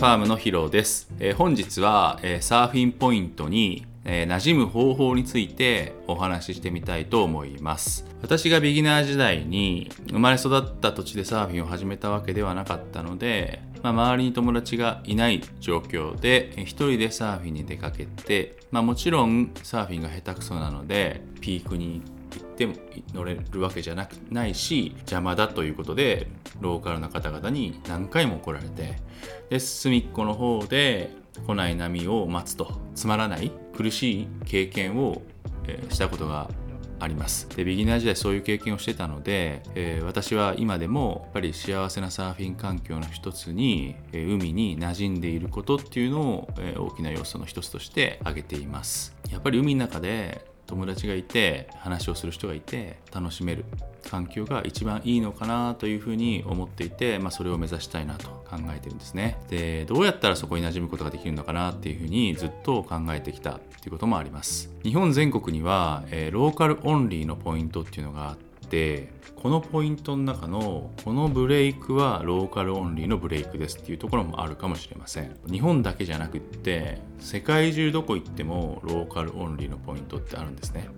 ファームのヒロです、えー、本日は、えー、サーフィンポイントに、えー、馴染む方法についてお話ししてみたいと思います。私がビギナー時代に生まれ育った土地でサーフィンを始めたわけではなかったので、まあ、周りに友達がいない状況で一人でサーフィンに出かけて、まあ、もちろんサーフィンが下手くそなのでピークに行って行っても乗れるわけじゃなくないし邪魔だということでローカルな方々に何回も来られてで隅っこの方で来ない波を待つとつまらない苦しい経験を、えー、したことがあります。でビギナー時代そういう経験をしてたので、えー、私は今でもやっぱり幸せなサーフィン環境の一つに、えー、海に馴染んでいることっていうのを、えー、大きな要素の一つとして挙げています。やっぱり海の中で友達がいて話をする人がいて楽しめる環境が一番いいのかなというふうに思っていて、まあ、それを目指したいなと考えてるんですね。でどうやったらそこに馴染むことができるのかなっていうふうにずっと考えてきたっていうこともあります。日本全国には、えー、ローカルオンリーのポイントっていうのがあってこのポイントの中のこのブレイクはローカルオンリーのブレイクですっていうところもあるかもしれません。日本だけじゃなくって世界中どこ行ってもローカルオンリーのポイントってあるんですね。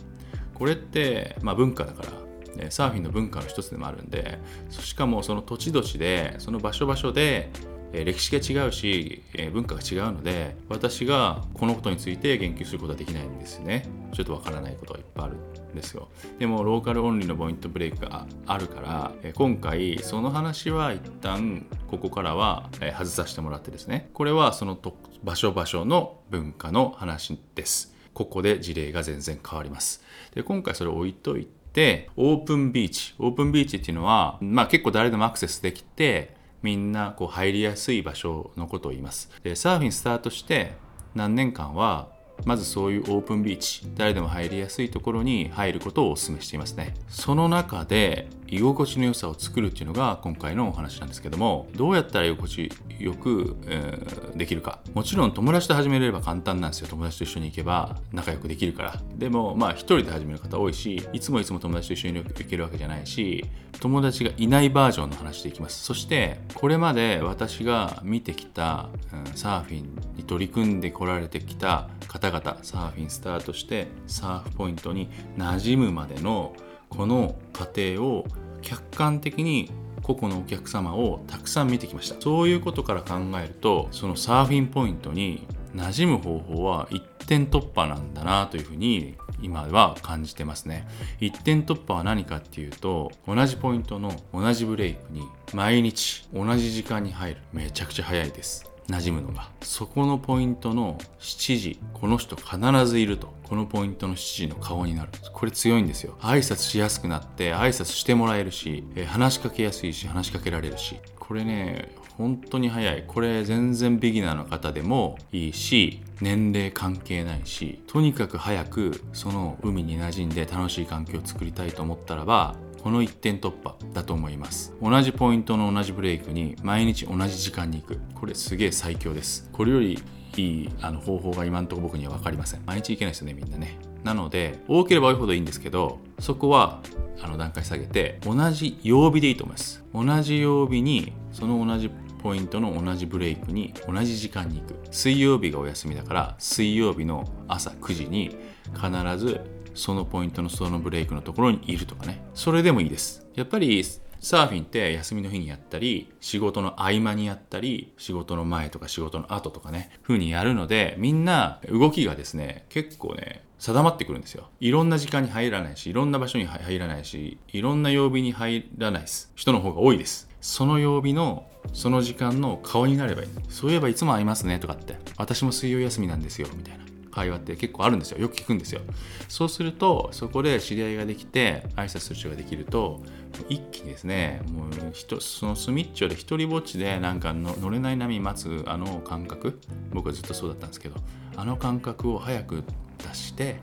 これって、まあ、文化だから。サーフィンの文化の一つでもあるんでしかもその土地土地でその場所場所で歴史が違うし文化が違うので私がこのことについて言及することはできないんですね。ちょっとわからないことがいっぱいあるんですよ。でもローカルオンリーのポイントブレイクがあるから今回その話は一旦ここからは外させてもらってですね。これはその場所場所の文化の話です。ここで事例が全然変わります。で今回それを置いといてオープンビーチ。オープンビーチっていうのは、まあ、結構誰でもアクセスできてみんなこう入りやすい場所のことを言います。でサーフィンスタートして何年間はまずそういうオープンビーチ誰でも入りやすいところに入ることをお勧めしていますね。その中で居心地の良さを作るっていうのが今回のお話なんですけどもどうやったら居心地よく、えー、できるか。もちろん友達と始めれば簡単なんですよ。友達と一緒に行けば仲良くできるから。でもまあ一人で始める方多いしいつもいつも友達と一緒に行けるわけじゃないし友達がいないバージョンの話でいきます。そしてこれまで私が見てきた、うん、サーフィンに取り組んでこられてきた方々サーフィンスタートしてサーフポイントに馴染むまでのこの過程を客観的に個々のお客様をたくさん見てきました。そういうことから考えるとそのサーフィンポイントに馴染む方法は一点突破なんだなというふうに今は感じてますね。一点突破は何かっていうと同じポイントの同じブレイクに毎日同じ時間に入る。めちゃくちゃ早いです。馴染むのがそこのポイントの7時この人必ずいると。このポイントの7時の顔になる。これ強いんですよ。挨拶しやすくなって挨拶してもらえるし、え話しかけやすいし話しかけられるし。これね本当に早い。これ全然ビギナーの方でもいいし年齢関係ないしとにかく早くその海に馴染んで楽しい環境を作りたいと思ったらばこの1点突破だと思います。同じポイントの同じブレイクに毎日同じ時間に行く。これすげえ最強です。これよりいいあの方法が今のとこ僕には分かりません。毎日行けないですよねみんなね。なので多ければ多いほどいいんですけどそこはあの段階下げて同じ曜日でいいと思います。同じ曜日にその同じポイントの同じブレイクに同じ時間に行く。水曜日がお休みだから水曜日の朝9時に必ずそのポイントのそのブレイクのところにいるとかね。それでもいいです。やっぱりサーフィンって休みの日にやったり仕事の合間にやったり仕事の前とか仕事の後とかね風にやるのでみんな動きがですね結構ね定まってくるんですよ。いろんな時間に入らないしいろんな場所に入らないしいろんな曜日に入らないです。人の方が多いです。その曜日のその時間の顔になればいい。そういえばいつも会いますねとかって私も水曜休みなんですよみたいな。会話って結構あるんですよ。よく聞くんですよ。そうするとそこで知り合いができて挨拶する人ができると一気にですねもうその隅っちょで一人ぼっちでなんか乗れない波待つあの感覚僕はずっとそうだったんですけどあの感覚を早く出して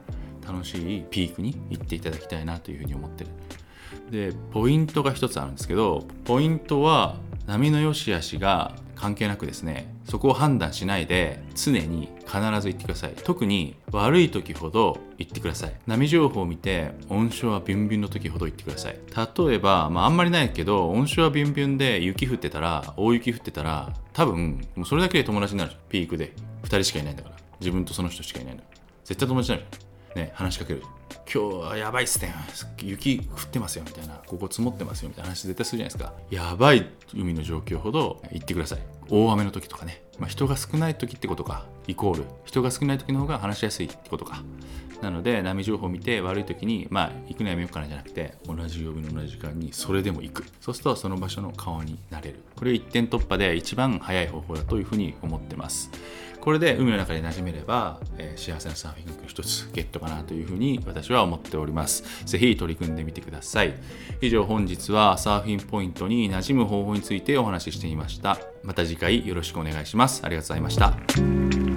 楽しいピークに行っていただきたいなというふうに思ってる。でポイントが一つあるんですけどポイントは波の良し悪しが関係なくですねそこを判断しないで常に必ず言ってください。特に悪い時ほど言ってください。波情報を見て温床はビュンビュンの時ほど言ってください。例えば、まあ、あんまりないけど温床はビュンビュンで雪降ってたら大雪降ってたら多分もうそれだけで友達になるピークで。2人しかいないんだから。自分とその人しかいないんだから。絶対友達になるね話しかける。今日はやばいっすね。雪降ってますよみたいな。ここ積もってますよみたいな。話絶対するじゃないですか。やばい海の状況ほど言ってください。大雨の時とかね、まあ、人が少ない時ってことか。イコール人が少ない時の方が話しやすいってことか。なので波情報を見て悪い時にまあ行くのやめようかなじゃなくて同じ曜日の同じ時間にそれでも行く。そうするとその場所の顔になれる。これ一点突破で一番早い方法だというふうに思ってます。これで海の中で馴染めれば、えー、幸せなサーフィング一つゲットかなというふうに私は思っております。ぜひ取り組んでみてください。以上本日はサーフィンポイントに馴染む方法についてお話ししてみました。また次回よろしくお願いします。ありがとうございました。